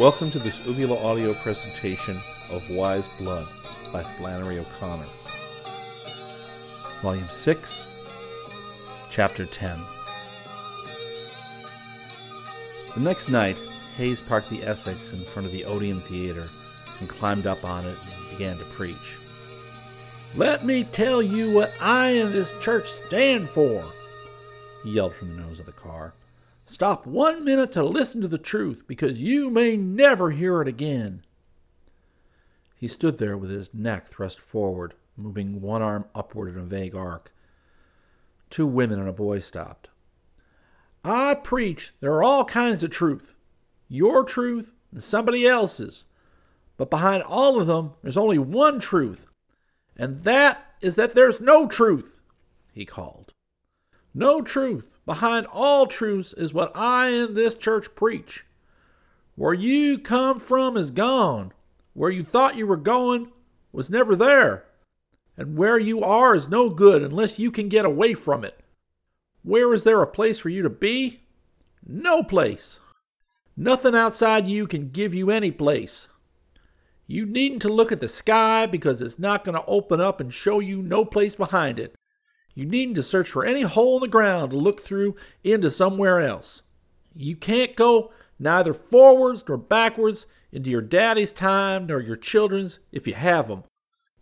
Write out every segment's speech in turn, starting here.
Welcome to this Uvula audio presentation of Wise Blood by Flannery O'Connor. Volume 6, Chapter 10. The next night, Haze parked the Essex in front of the Odeon Theater and climbed up on it and began to preach. Let me tell you what I and this church stand for, he yelled from the nose of the car. Stop one minute to listen to the truth, because you may never hear it again. He stood there with his neck thrust forward, moving one arm upward in a vague arc. Two women and a boy stopped. I preach there are all kinds of truth your truth and somebody else's. But behind all of them, there's only one truth, and that is that there's no truth, he called. No truth. Behind all truths is what I and this church preach. Where you come from is gone. Where you thought you were going was never there. And where you are is no good unless you can get away from it. Where is there a place for you to be? No place. Nothing outside you can give you any place. You needn't to look at the sky because it's not going to open up and show you no place behind it. You needn't to search for any hole in the ground to look through into somewhere else. You can't go neither forwards nor backwards into your daddy's time nor your children's if you have them.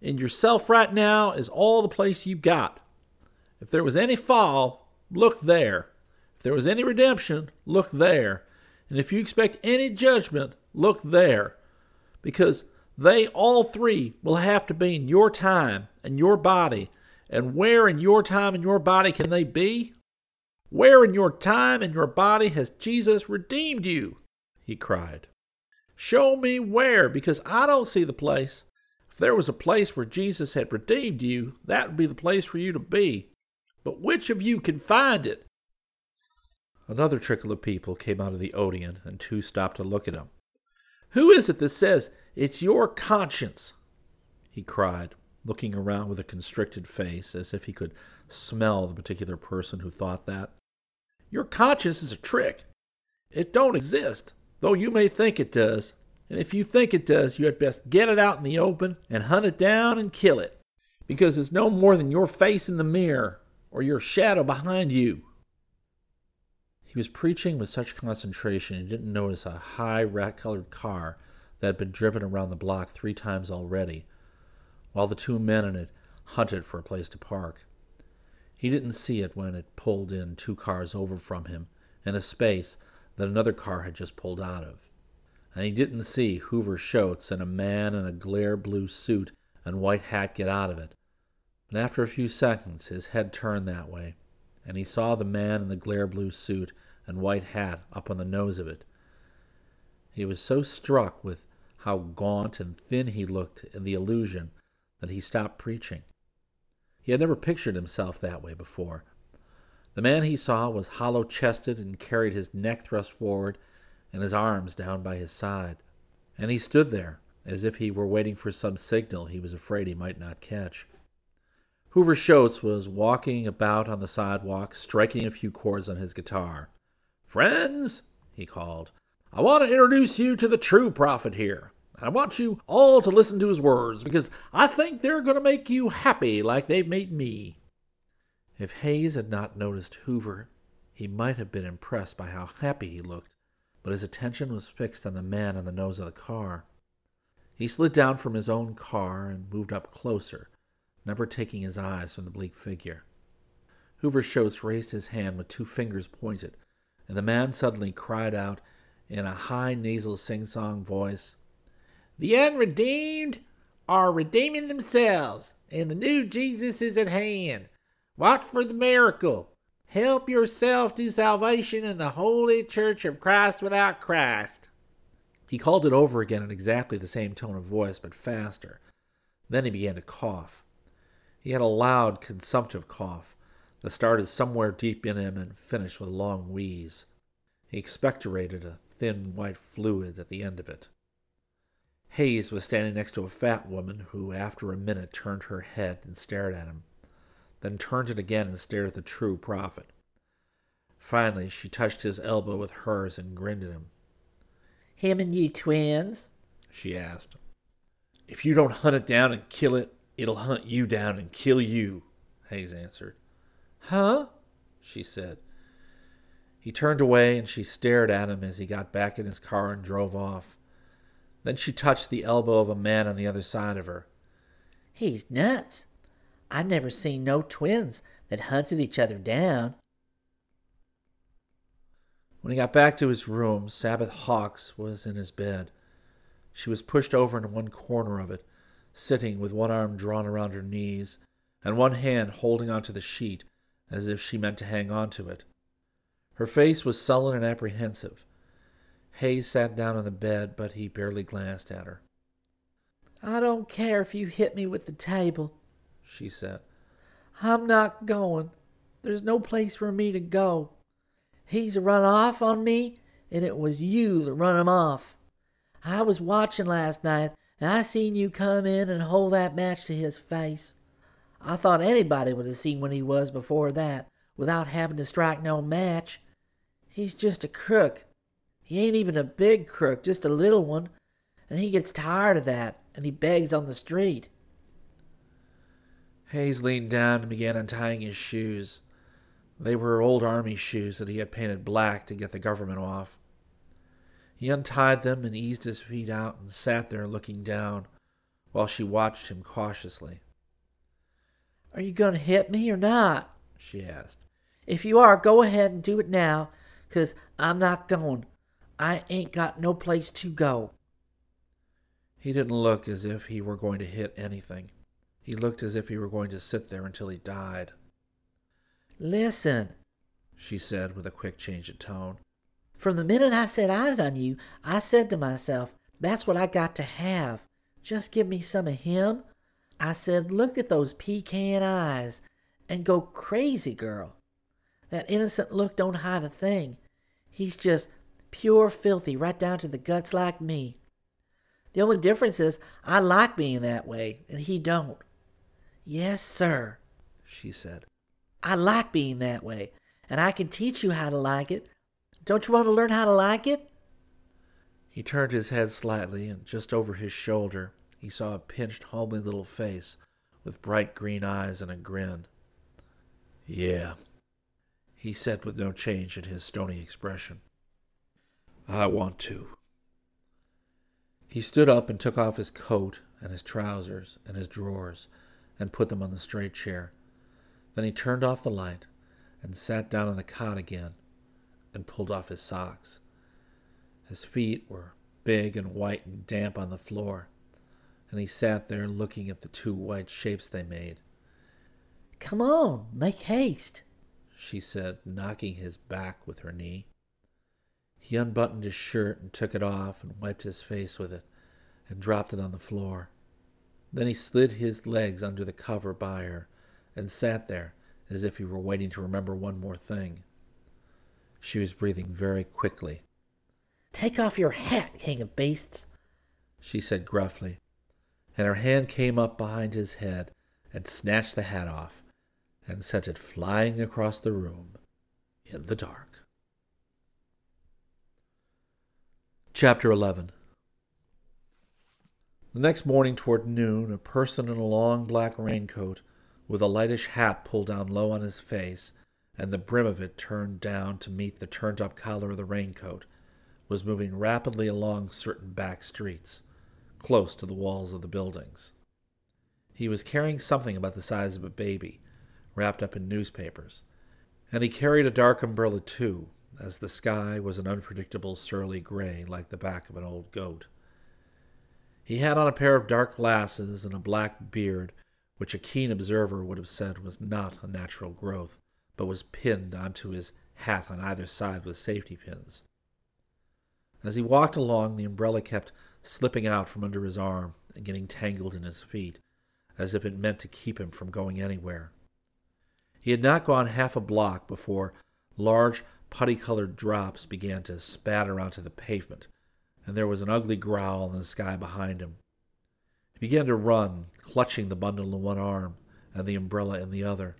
And yourself right now is all the place you've got. If there was any fall, look there. If there was any redemption, look there. And if you expect any judgment, look there. Because they all three will have to be in your time and your body and where in your time and your body can they be? Where in your time and your body has Jesus redeemed you? He cried. Show me where, because I don't see the place. If there was a place where Jesus had redeemed you, that would be the place for you to be. But which of you can find it? Another trickle of people came out of the Odeon, and two stopped to look at him. Who is it that says it's your conscience? he cried, looking around with a constricted face as if he could smell the particular person who thought that. Your conscience is a trick. It don't exist, though you may think it does. And if you think it does, you had best get it out in the open and hunt it down and kill it, because it's no more than your face in the mirror or your shadow behind you. He was preaching with such concentration he didn't notice a high rat colored car that had been driven around the block three times already while the two men in it hunted for a place to park. He didn't see it when it pulled in two cars over from him in a space that another car had just pulled out of. And he didn't see Hoover Shoats and a man in a glare blue suit and white hat get out of it. But after a few seconds, his head turned that way, and he saw the man in the glare blue suit and white hat up on the nose of it. He was so struck with how gaunt and thin he looked in the illusion that he stopped preaching. He had never pictured himself that way before. The man he saw was hollow chested and carried his neck thrust forward and his arms down by his side. And he stood there as if he were waiting for some signal he was afraid he might not catch. Hoover Shoats was walking about on the sidewalk, striking a few chords on his guitar. Friends, he called, I want to introduce you to the true prophet here. I want you all to listen to his words because I think they're going to make you happy like they've made me. If Haze had not noticed Hoover, he might have been impressed by how happy he looked, but his attention was fixed on the man on the nose of the car. He slid down from his own car and moved up closer, never taking his eyes from the bleak figure. Hoover Shoats raised his hand with two fingers pointed, and the man suddenly cried out in a high nasal sing-song voice, the unredeemed are redeeming themselves, and the new Jesus is at hand. Watch for the miracle. Help yourself to salvation in the holy church of Christ without Christ. He called it over again in exactly the same tone of voice, but faster. Then he began to cough. He had a loud, consumptive cough that started somewhere deep in him and finished with a long wheeze. He expectorated a thin white fluid at the end of it. Haze was standing next to a fat woman who, after a minute, turned her head and stared at him, then turned it again and stared at the true prophet. Finally, she touched his elbow with hers and grinned at him. Him and you twins? she asked. If you don't hunt it down and kill it, it'll hunt you down and kill you, Haze answered. Huh? she said. He turned away and she stared at him as he got back in his car and drove off. Then she touched the elbow of a man on the other side of her. He's nuts. I've never seen no twins that hunted each other down. When he got back to his room, Sabbath Hawks was in his bed. She was pushed over into one corner of it, sitting with one arm drawn around her knees and one hand holding onto the sheet as if she meant to hang on to it. Her face was sullen and apprehensive. Haze sat down on the bed, but he barely glanced at her. I don't care if you hit me with the table, she said. I'm not going. There's no place for me to go. He's run off on me, and it was you that run him off. I was watching last night, and I seen you come in and hold that match to his face. I thought anybody would have seen what he was before that, without having to strike no match. He's just a crook. He ain't even a big crook, just a little one, and he gets tired of that, and he begs on the street. Haze leaned down and began untying his shoes. They were old army shoes that he had painted black to get the government off. He untied them and eased his feet out and sat there looking down while she watched him cautiously. Are you going to hit me or not? she asked. If you are, go ahead and do it now, 'cause I'm not going. I ain't got no place to go. He didn't look as if he were going to hit anything. He looked as if he were going to sit there until he died. Listen, she said with a quick change of tone. From the minute I set eyes on you, I said to myself, that's what I got to have. Just give me some of him. I said, look at those pecan eyes and go crazy, girl. That innocent look don't hide a thing. He's just pure filthy right down to the guts like me. The only difference is I like being that way and he don't. Yes, sir, she said. I like being that way, and I can teach you how to like it. Don't you want to learn how to like it? He turned his head slightly, and just over his shoulder he saw a pinched, homely little face with bright green eyes and a grin. Yeah, he said with no change in his stony expression. I want to. He stood up and took off his coat and his trousers and his drawers and put them on the straight chair. Then he turned off the light and sat down on the cot again and pulled off his socks. His feet were big and white and damp on the floor, and he sat there looking at the two white shapes they made. Come on, make haste, she said, knocking his back with her knee. He unbuttoned his shirt and took it off and wiped his face with it and dropped it on the floor. Then he slid his legs under the cover by her and sat there as if he were waiting to remember one more thing. She was breathing very quickly. Take off your hat, king of beasts, she said gruffly, and her hand came up behind his head and snatched the hat off and sent it flying across the room in the dark. Chapter 11 The next morning toward noon, a person in a long black raincoat with a lightish hat pulled down low on his face and the brim of it turned down to meet the turned up collar of the raincoat, was moving rapidly along certain back streets, close to the walls of the buildings. He was carrying something about the size of a baby, wrapped up in newspapers, and he carried a dark umbrella too, as the sky was an unpredictable surly gray like the back of an old goat. He had on a pair of dark glasses and a black beard which a keen observer would have said was not a natural growth, but was pinned onto his hat on either side with safety pins. As he walked along, the umbrella kept slipping out from under his arm and getting tangled in his feet, as if it meant to keep him from going anywhere. He had not gone half a block before large putty colored drops began to spatter onto the pavement, and there was an ugly growl in the sky behind him. He began to run, clutching the bundle in one arm and the umbrella in the other.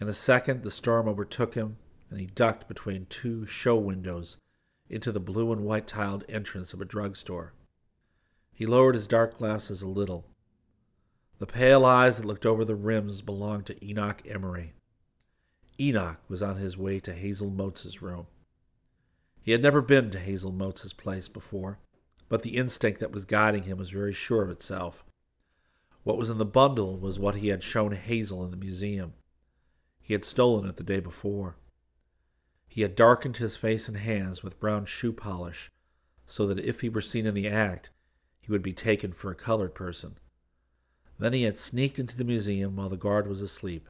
In a second, the storm overtook him, and he ducked between two show windows into the blue and white tiled entrance of a drugstore. He lowered his dark glasses a little. The pale eyes that looked over the rims belonged to Enoch Emery. Enoch was on his way to Hazel Motes's room. He had never been to Hazel Motes's place before, but the instinct that was guiding him was very sure of itself. What was in the bundle was what he had shown Hazel in the museum. He had stolen it the day before. He had darkened his face and hands with brown shoe polish so that if he were seen in the act, he would be taken for a colored person. Then he had sneaked into the museum while the guard was asleep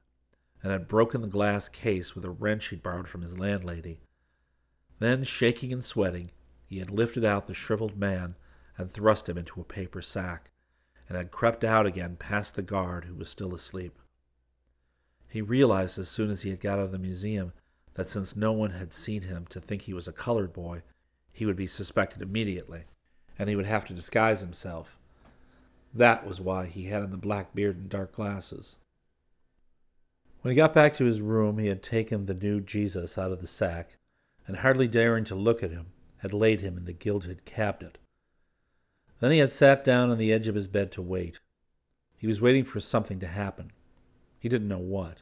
and had broken the glass case with a wrench he'd borrowed from his landlady. Then, shaking and sweating, he had lifted out the shriveled man and thrust him into a paper sack, and had crept out again past the guard who was still asleep. He realized as soon as he had got out of the museum that since no one had seen him to think he was a colored boy, he would be suspected immediately, and he would have to disguise himself. That was why he had on the black beard and dark glasses. When he got back to his room, he had taken the new Jesus out of the sack, and hardly daring to look at him, had laid him in the gilded cabinet. Then he had sat down on the edge of his bed to wait. He was waiting for something to happen. He didn't know what.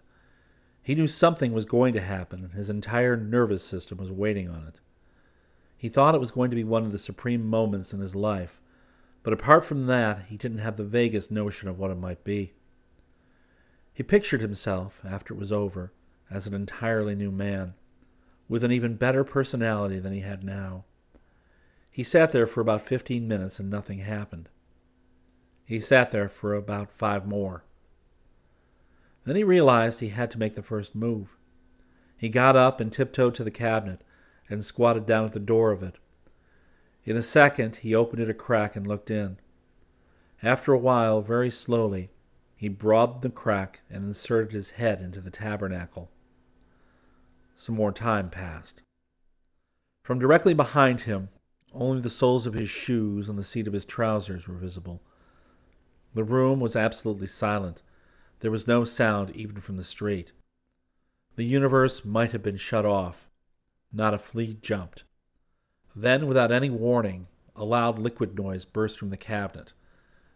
He knew something was going to happen, and his entire nervous system was waiting on it. He thought it was going to be one of the supreme moments in his life, but apart from that, he didn't have the vaguest notion of what it might be. He pictured himself, after it was over, as an entirely new man, with an even better personality than he had now. He sat there for about fifteen minutes and nothing happened. He sat there for about five more. Then he realized he had to make the first move. He got up and tiptoed to the cabinet and squatted down at the door of it. In a second, he opened it a crack and looked in. After a while, very slowly, he broadened the crack and inserted his head into the tabernacle. Some more time passed. From directly behind him, only the soles of his shoes and the seat of his trousers were visible. The room was absolutely silent, there was no sound even from the street. The universe might have been shut off. Not a flea jumped. Then, without any warning, a loud liquid noise burst from the cabinet,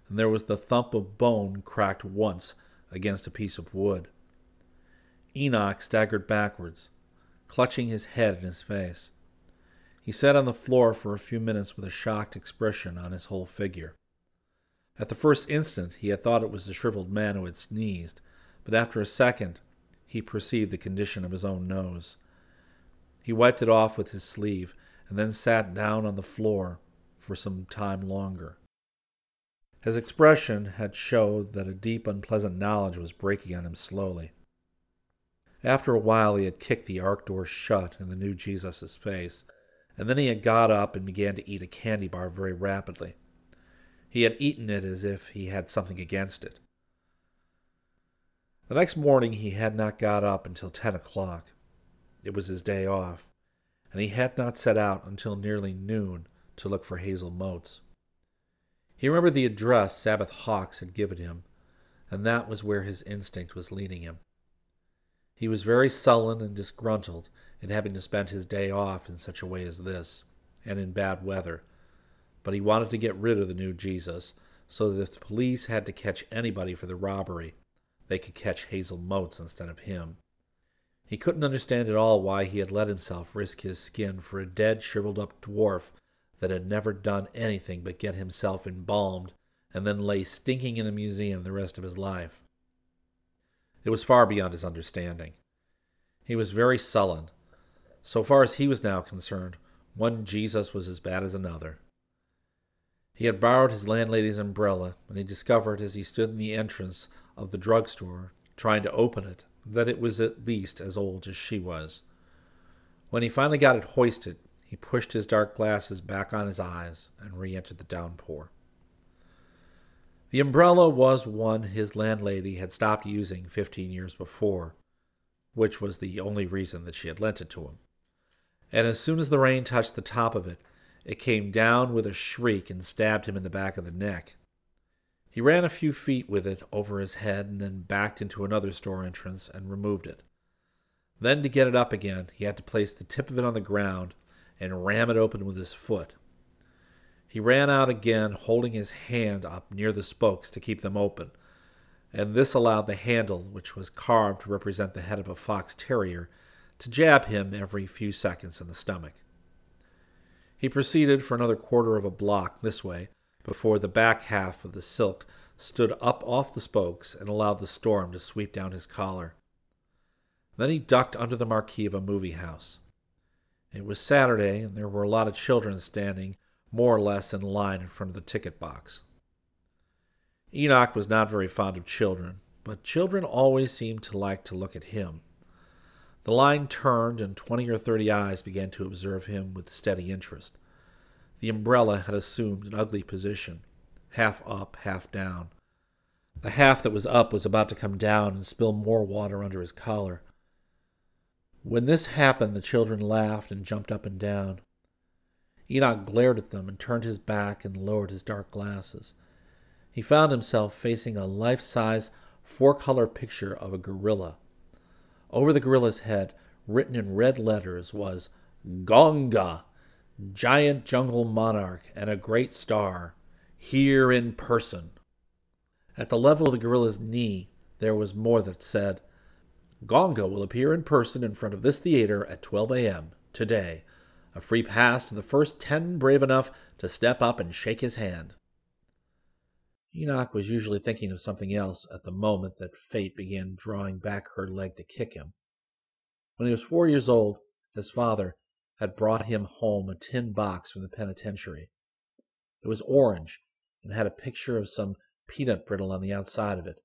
and there was the thump of bone cracked once against a piece of wood. Enoch staggered backwards, clutching his head in his face. He sat on the floor for a few minutes with a shocked expression on his whole figure. At the first instant, he had thought it was the shriveled man who had sneezed, but after a second, he perceived the condition of his own nose. He wiped it off with his sleeve and then sat down on the floor for some time longer. His expression had showed that a deep, unpleasant knowledge was breaking on him slowly. After a while, he had kicked the ark door shut in the new Jesus' face, and then he had got up and began to eat a candy bar very rapidly. He had eaten it as if he had something against it. The next morning he had not got up until ten o'clock. It was his day off, and he had not set out until nearly noon to look for Hazel Motes. He remembered the address Sabbath Hawks had given him, and that was where his instinct was leading him. He was very sullen and disgruntled in having to spend his day off in such a way as this, and in bad weather, but he wanted to get rid of the new Jesus so that if the police had to catch anybody for the robbery, they could catch Hazel Motes instead of him. He couldn't understand at all why he had let himself risk his skin for a dead, shriveled up dwarf that had never done anything but get himself embalmed and then lay stinking in a museum the rest of his life. It was far beyond his understanding. He was very sullen. So far as he was now concerned, one Jesus was as bad as another. He had borrowed his landlady's umbrella, and he discovered as he stood in the entrance of the drugstore, trying to open it, that it was at least as old as she was. When he finally got it hoisted, he pushed his dark glasses back on his eyes and re entered the downpour. The umbrella was one his landlady had stopped using fifteen years before, which was the only reason that she had lent it to him. And as soon as the rain touched the top of it, it came down with a shriek and stabbed him in the back of the neck. He ran a few feet with it over his head and then backed into another store entrance and removed it. Then, to get it up again, he had to place the tip of it on the ground and ram it open with his foot. He ran out again, holding his hand up near the spokes to keep them open, and this allowed the handle, which was carved to represent the head of a fox terrier, to jab him every few seconds in the stomach. He proceeded for another quarter of a block this way before the back half of the silk stood up off the spokes and allowed the storm to sweep down his collar. Then he ducked under the marquee of a movie house. It was Saturday, and there were a lot of children standing more or less in line in front of the ticket box. Enoch was not very fond of children, but children always seemed to like to look at him. The line turned, and twenty or thirty eyes began to observe him with steady interest. The umbrella had assumed an ugly position, half up, half down. The half that was up was about to come down and spill more water under his collar. When this happened, the children laughed and jumped up and down. Enoch glared at them and turned his back and lowered his dark glasses. He found himself facing a life size, four color picture of a gorilla. Over the gorilla's head, written in red letters, was Gonga, giant jungle monarch and a great star, here in person. At the level of the gorilla's knee, there was more that said, Gonga will appear in person in front of this theater at 12 a.m. today. A free pass to the first 10 brave enough to step up and shake his hand. Enoch was usually thinking of something else at the moment that fate began drawing back her leg to kick him. When he was four years old, his father had brought him home a tin box from the penitentiary. It was orange and had a picture of some peanut brittle on the outside of it,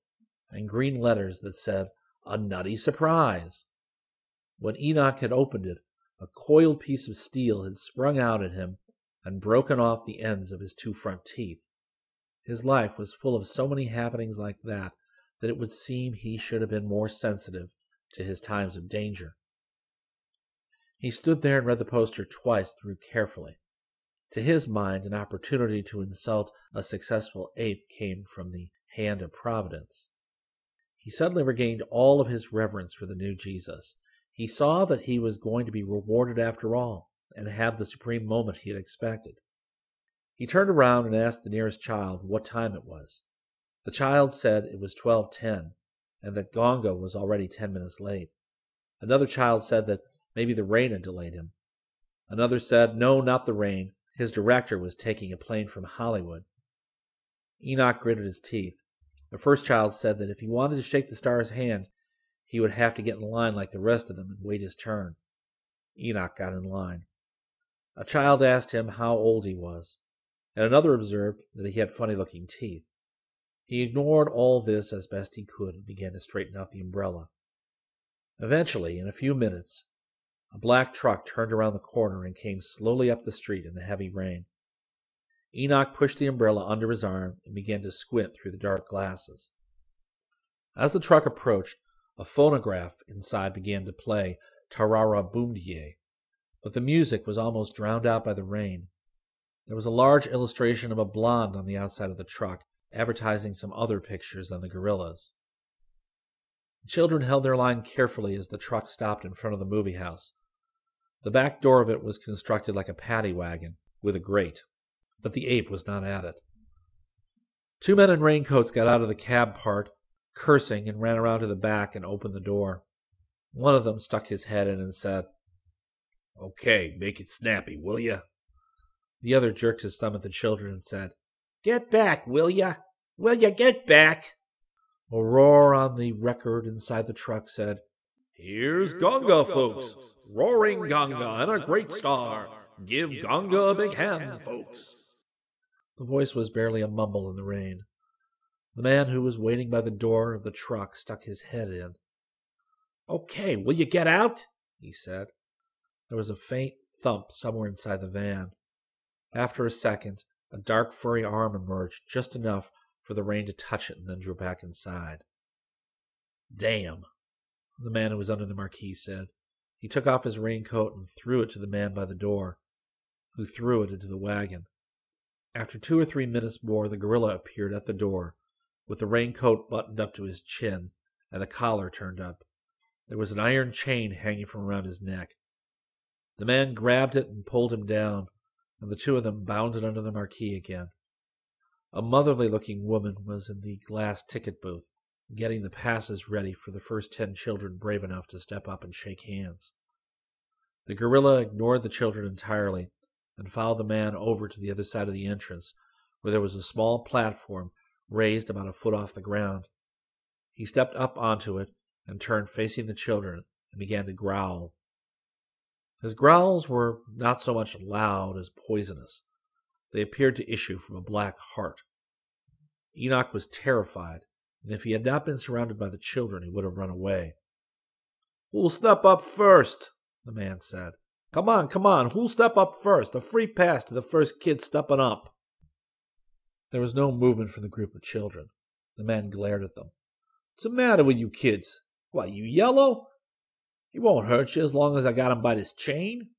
and green letters that said, a nutty surprise. When Enoch had opened it, a coiled piece of steel had sprung out at him and broken off the ends of his two front teeth. His life was full of so many happenings like that that it would seem he should have been more sensitive to his times of danger. He stood there and read the poster twice through carefully. To his mind, an opportunity to insult a successful ape came from the hand of Providence. He suddenly regained all of his reverence for the new Jesus. He saw that he was going to be rewarded after all and have the supreme moment he had expected. He turned around and asked the nearest child what time it was. The child said it was 12:10 and that Gonga was already 10 minutes late. Another child said that maybe the rain had delayed him. Another said, no, not the rain. His director was taking a plane from Hollywood. Enoch gritted his teeth. The first child said that if he wanted to shake the star's hand, he would have to get in line like the rest of them and wait his turn. Enoch got in line. A child asked him how old he was, and another observed that he had funny looking teeth. He ignored all this as best he could and began to straighten out the umbrella. Eventually, in a few minutes, a black truck turned around the corner and came slowly up the street in the heavy rain. Enoch pushed the umbrella under his arm and began to squint through the dark glasses. As the truck approached, a phonograph inside began to play Tarara Boomdier, but the music was almost drowned out by the rain. There was a large illustration of a blonde on the outside of the truck, advertising some other pictures on the gorillas. The children held their line carefully as the truck stopped in front of the movie house. The back door of it was constructed like a paddy wagon, with a grate, but the ape was not at it. Two men in raincoats got out of the cab part, cursing, and ran around to the back and opened the door. One of them stuck his head in and said, Okay, make it snappy, will ya? The other jerked his thumb at the children and said, Get back, will ya? Will ya get back? A roar on the record inside the truck said, Here's Gonga, folks. Roaring Gonga and a great star. Give Gonga a big hand, folks. The voice was barely a mumble in the rain. The man who was waiting by the door of the truck stuck his head in. Okay, will you get out? he said. There was a faint thump somewhere inside the van. After a second, a dark furry arm emerged just enough for the rain to touch it and then drew back inside. Damn, the man who was under the marquee said. He took off his raincoat and threw it to the man by the door, who threw it into the wagon. After two or three minutes more, the gorilla appeared at the door, with the raincoat buttoned up to his chin and the collar turned up. There was an iron chain hanging from around his neck. The man grabbed it and pulled him down, and the two of them bounded under the marquee again. A motherly looking woman was in the glass ticket booth, getting the passes ready for the first ten children brave enough to step up and shake hands. The gorilla ignored the children entirely and followed the man over to the other side of the entrance, where there was a small platform raised about a foot off the ground. He stepped up onto it and turned facing the children and began to growl. His growls were not so much loud as poisonous. They appeared to issue from a black heart. Enoch was terrified, and if he had not been surrounded by the children, he would have run away. Who'll step up first? the man said. Come on, come on, who'll step up first? A free pass to the first kid stepping up. There was no movement from the group of children. The man glared at them. What's the matter with you kids? What, you yellow? He won't hurt you as long as I got him by this chain.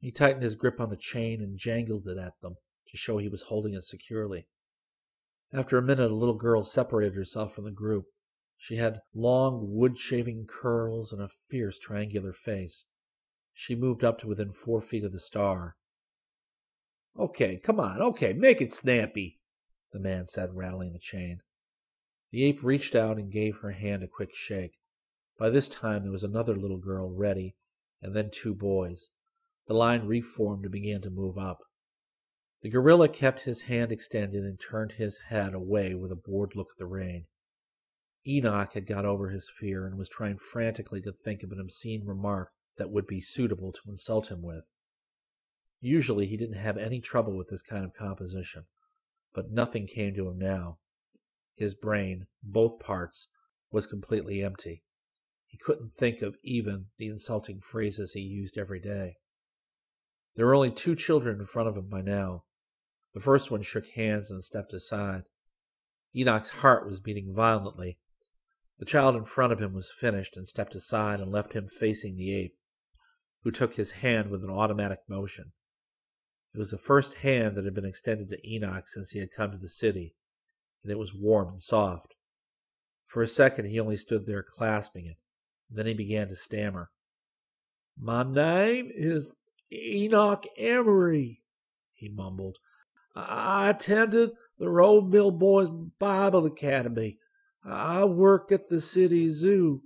He tightened his grip on the chain and jangled it at them to show he was holding it securely. After a minute, a little girl separated herself from the group. She had long, wood shaving curls and a fierce, triangular face. She moved up to within four feet of the star. Okay, come on, okay, make it snappy, the man said, rattling the chain. The ape reached out and gave her hand a quick shake. By this time, there was another little girl ready, and then two boys. The line reformed and began to move up. The gorilla kept his hand extended and turned his head away with a bored look at the rain. Enoch had got over his fear and was trying frantically to think of an obscene remark that would be suitable to insult him with. Usually he didn't have any trouble with this kind of composition, but nothing came to him now. His brain, both parts, was completely empty. He couldn't think of even the insulting phrases he used every day. There were only two children in front of him by now. The first one shook hands and stepped aside. Enoch's heart was beating violently. The child in front of him was finished and stepped aside and left him facing the ape, who took his hand with an automatic motion. It was the first hand that had been extended to Enoch since he had come to the city, and it was warm and soft. For a second he only stood there clasping it, then he began to stammer. My name is Enoch Emery, he mumbled. I attended the Rodemill Boys Bible Academy. I work at the city zoo.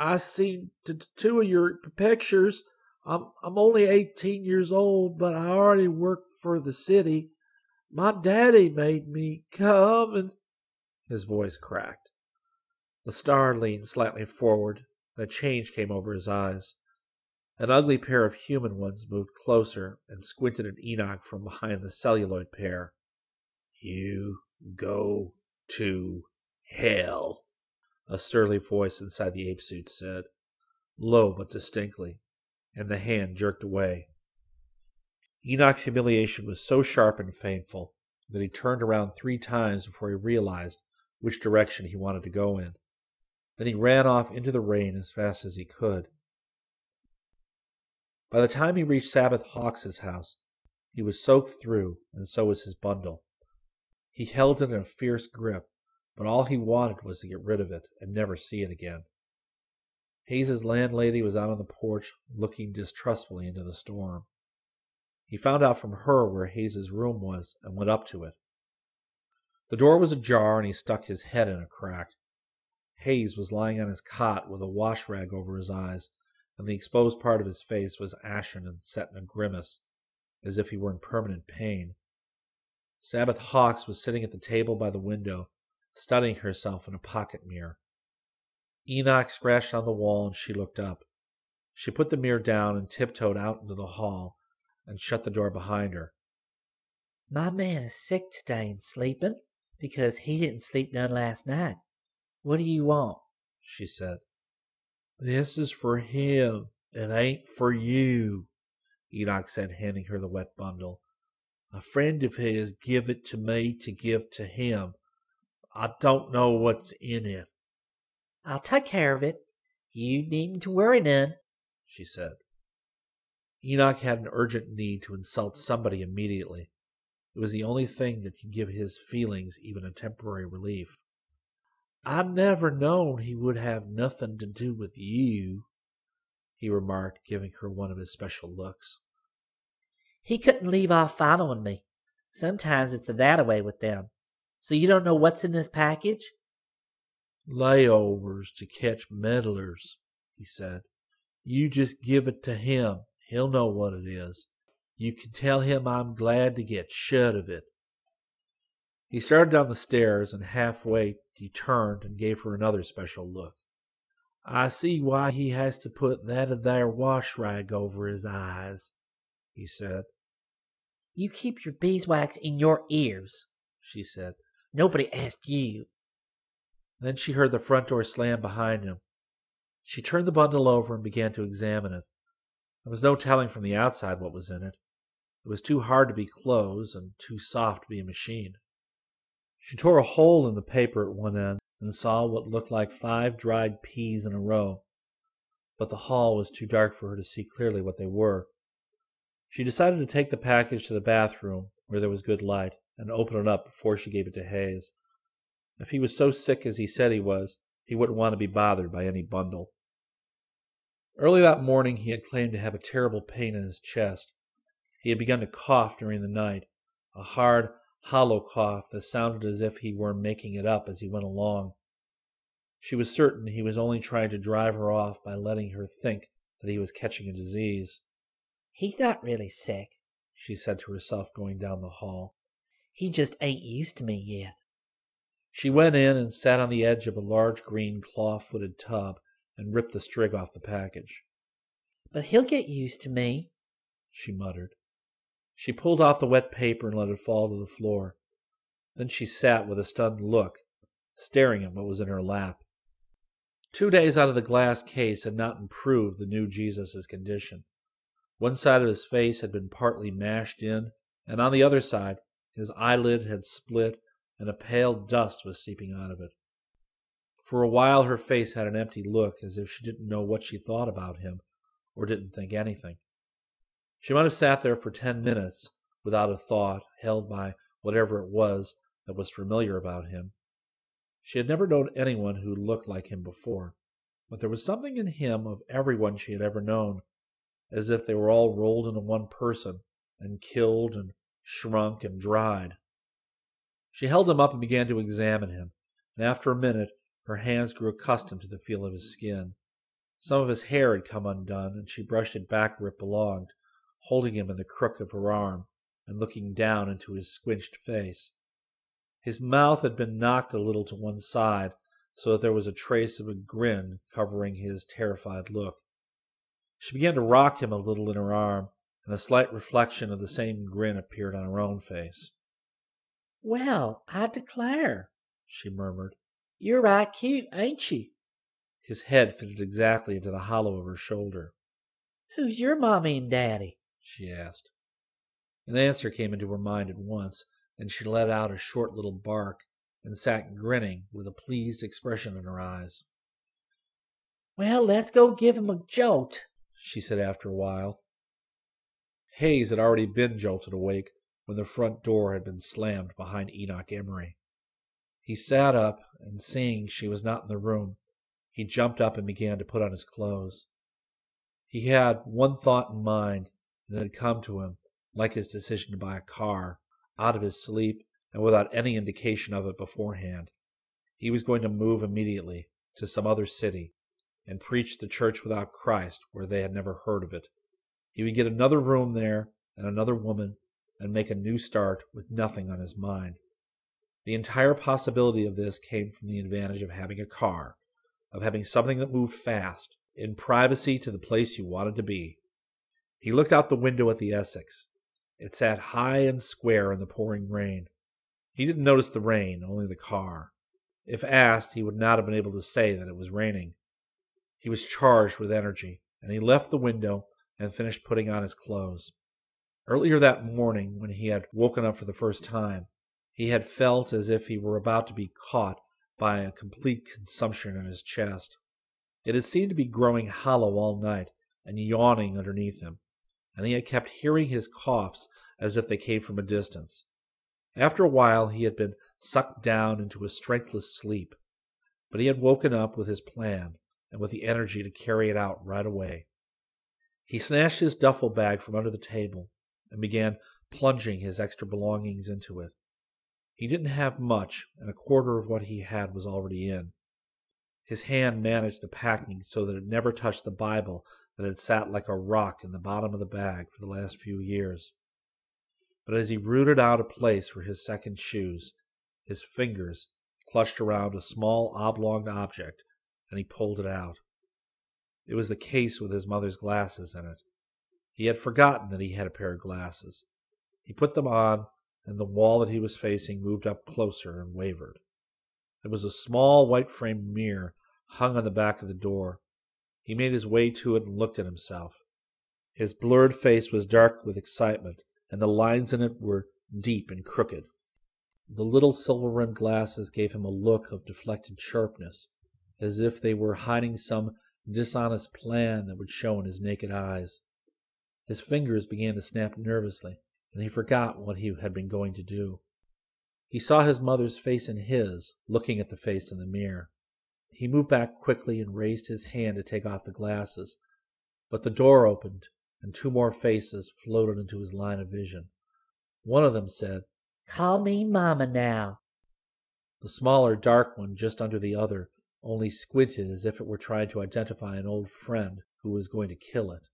I seen t- two of your pictures. I'm I'm only 18 years old, but I already work for the city. My daddy made me come and his voice cracked. The star leaned slightly forward, and a change came over his eyes. An ugly pair of human ones moved closer and squinted at Enoch from behind the celluloid pair. You go to hell, a surly voice inside the ape suit said, low but distinctly, and the hand jerked away. Enoch's humiliation was so sharp and painful that he turned around three times before he realized which direction he wanted to go in. Then he ran off into the rain as fast as he could. By the time he reached Sabbath Hawks's house, he was soaked through, and so was his bundle. He held it in a fierce grip, but all he wanted was to get rid of it and never see it again. Haze's landlady was out on the porch looking distrustfully into the storm. He found out from her where Haze's room was and went up to it. The door was ajar and he stuck his head in a crack. Haze was lying on his cot with a wash rag over his eyes and the exposed part of his face was ashen and set in a grimace, as if he were in permanent pain. Sabbath Hawks was sitting at the table by the window, studying herself in a pocket mirror. Enoch scratched on the wall and she looked up. She put the mirror down and tiptoed out into the hall and shut the door behind her. My man is sick today and sleeping because he didn't sleep none last night. What do you want? she said. This is for him. It ain't for you, Enoch said, handing her the wet bundle. A friend of his give it to me to give to him. I don't know what's in it. I'll take care of it. You needn't to worry none, she said. Enoch had an urgent need to insult somebody immediately. It was the only thing that could give his feelings even a temporary relief. I never known he would have nothing to do with you. he remarked, giving her one of his special looks. He couldn't leave off following me. Sometimes it's that way with them. So you don't know what's in this package? Layovers to catch meddlers, he said. You just give it to him. He'll know what it is. You can tell him I'm glad to get shut of it. He started down the stairs, and halfway he turned and gave her another special look. I see why he has to put that of there wash rag over his eyes, he said. You keep your beeswax in your ears, she said. Nobody asked you. Then she heard the front door slam behind him. She turned the bundle over and began to examine it. There was no telling from the outside what was in it. It was too hard to be clothes and too soft to be a machine. She tore a hole in the paper at one end and saw what looked like five dried peas in a row, but the hall was too dark for her to see clearly what they were. She decided to take the package to the bathroom, where there was good light, and open it up before she gave it to Haze. If he was so sick as he said he was, he wouldn't want to be bothered by any bundle. Early that morning, he had claimed to have a terrible pain in his chest. He had begun to cough during the night, a hard, hollow cough that sounded as if he were making it up as he went along. She was certain he was only trying to drive her off by letting her think that he was catching a disease. He's not really sick, she said to herself going down the hall. He just ain't used to me yet. She went in and sat on the edge of a large green claw footed tub and ripped the string off the package. But he'll get used to me, she muttered. She pulled off the wet paper and let it fall to the floor. Then she sat with a stunned look, staring at what was in her lap. Two days out of the glass case had not improved the new Jesus's condition. One side of his face had been partly mashed in, and on the other side his eyelid had split and a pale dust was seeping out of it. For a while her face had an empty look, as if she didn't know what she thought about him, or didn't think anything. She might have sat there for ten minutes without a thought, held by whatever it was that was familiar about him. She had never known anyone who looked like him before, but there was something in him of everyone she had ever known, as if they were all rolled into one person and killed and shrunk and dried. She held him up and began to examine him, and after a minute her hands grew accustomed to the feel of his skin. Some of his hair had come undone, and she brushed it back where it belonged, holding him in the crook of her arm and looking down into his squinched face. His mouth had been knocked a little to one side so that there was a trace of a grin covering his terrified look. She began to rock him a little in her arm, and a slight reflection of the same grin appeared on her own face. Well, I declare, she murmured. You're right cute, ain't you? His head fitted exactly into the hollow of her shoulder. Who's your mommy and daddy? she asked. An answer came into her mind at once, and she let out a short little bark and sat grinning with a pleased expression in her eyes. Well, let's go give him a jolt, she said after a while. Haze had already been jolted awake when the front door had been slammed behind Enoch Emery. He sat up, and seeing she was not in the room, he jumped up and began to put on his clothes. He had one thought in mind, and it had come to him, like his decision to buy a car, out of his sleep and without any indication of it beforehand. He was going to move immediately to some other city and preach the church without Christ where they had never heard of it. He would get another room there and another woman and make a new start with nothing on his mind. The entire possibility of this came from the advantage of having a car, of having something that moved fast, in privacy to the place you wanted to be. He looked out the window at the Essex. It sat high and square in the pouring rain. He didn't notice the rain, only the car. If asked, he would not have been able to say that it was raining. He was charged with energy, and he left the window and finished putting on his clothes. Earlier that morning, when he had woken up for the first time, he had felt as if he were about to be caught by a complete consumption in his chest. It had seemed to be growing hollow all night and yawning underneath him and he had kept hearing his coughs as if they came from a distance. After a while, he had been sucked down into a strengthless sleep, but he had woken up with his plan and with the energy to carry it out right away. He snatched his duffel bag from under the table and began plunging his extra belongings into it. He didn't have much, and a quarter of what he had was already in. His hand managed the packing so that it never touched the Bible that had sat like a rock in the bottom of the bag for the last few years. But as he rooted out a place for his second shoes, his fingers clutched around a small oblong object and he pulled it out. It was the case with his mother's glasses in it. He had forgotten that he had a pair of glasses. He put them on, and the wall that he was facing moved up closer and wavered. There was a small white framed mirror hung on the back of the door. He made his way to it and looked at himself. His blurred face was dark with excitement, and the lines in it were deep and crooked. The little silver rimmed glasses gave him a look of deflected sharpness, as if they were hiding some dishonest plan that would show in his naked eyes. His fingers began to snap nervously, and he forgot what he had been going to do. He saw his mother's face in his, looking at the face in the mirror. He moved back quickly and raised his hand to take off the glasses, but the door opened and two more faces floated into his line of vision. One of them said, Call me Mama now. The smaller, dark one just under the other only squinted as if it were trying to identify an old friend who was going to kill it.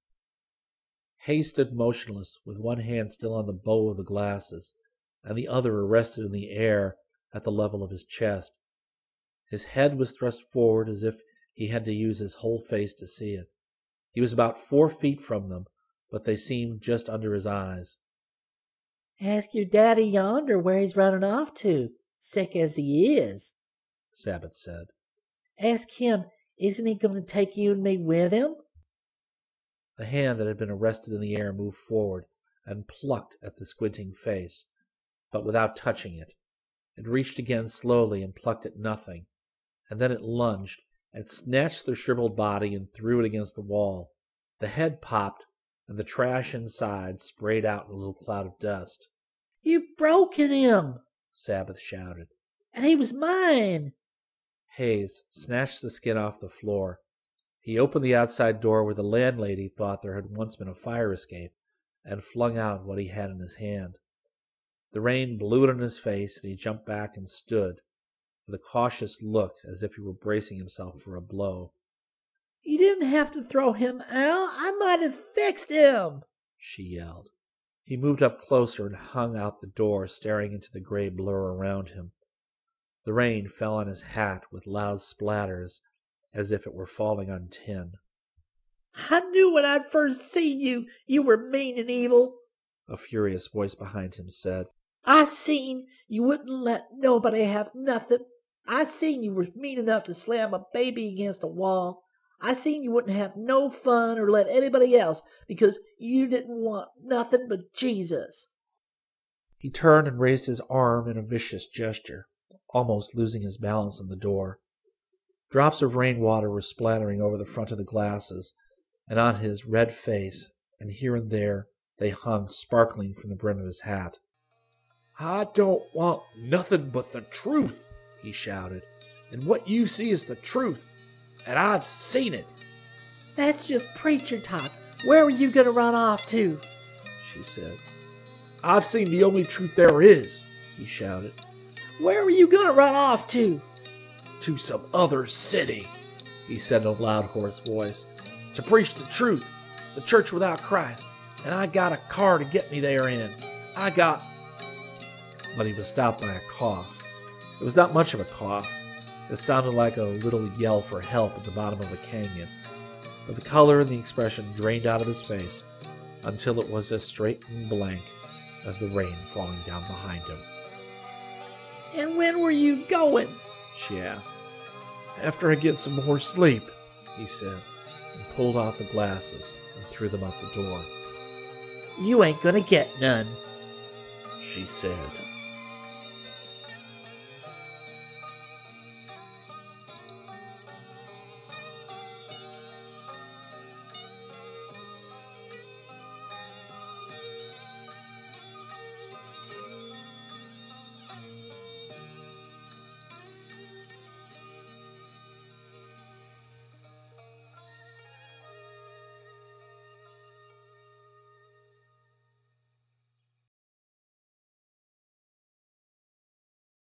Haze stood motionless, with one hand still on the bow of the glasses, and the other arrested in the air at the level of his chest. His head was thrust forward as if he had to use his whole face to see it. He was about four feet from them, but they seemed just under his eyes. Ask your daddy yonder where he's running off to, sick as he is, Sabbath said. Ask him, isn't he going to take you and me with him? The hand that had been arrested in the air moved forward and plucked at the squinting face, but without touching it. It reached again slowly and plucked at nothing, and then it lunged and snatched the shriveled body and threw it against the wall. The head popped and the trash inside sprayed out in a little cloud of dust. You've broken him, Sabbath shouted. And he was mine. Haze snatched the skin off the floor. He opened the outside door where the landlady thought there had once been a fire escape and flung out what he had in his hand. The rain blew it in his face and he jumped back and stood with a cautious look as if he were bracing himself for a blow. You didn't have to throw him out. I might have fixed him, she yelled. He moved up closer and hung out the door, staring into the gray blur around him. The rain fell on his hat with loud splatters, as if it were falling on tin. I knew when I'd first seen you, you were mean and evil, a furious voice behind him said. I seen you wouldn't let nobody have nothing. I seen you were mean enough to slam a baby against a wall. I seen you wouldn't have no fun or let anybody else because you didn't want nothing but Jesus. He turned and raised his arm in a vicious gesture, almost losing his balance on the door. Drops of rainwater were splattering over the front of the glasses and on his red face, and here and there they hung sparkling from the brim of his hat. I don't want nothing but the truth, he shouted. And what you see is the truth and I've seen it. That's just preacher talk. Where are you going to run off to? She said. I've seen the only truth there is, he shouted. Where are you going to run off to? To some other city, he said in a loud, hoarse voice, to preach the truth, the church without Christ, and I got a car to get me there in. I got. But he was stopped by a cough. It was not much of a cough. It sounded like a little yell for help at the bottom of a canyon, but the color and the expression drained out of his face until it was as straight and blank as the rain falling down behind him. And when were you going? she asked. After I get some more sleep, he said, and pulled off the glasses and threw them out the door. You ain't gonna get none, she said.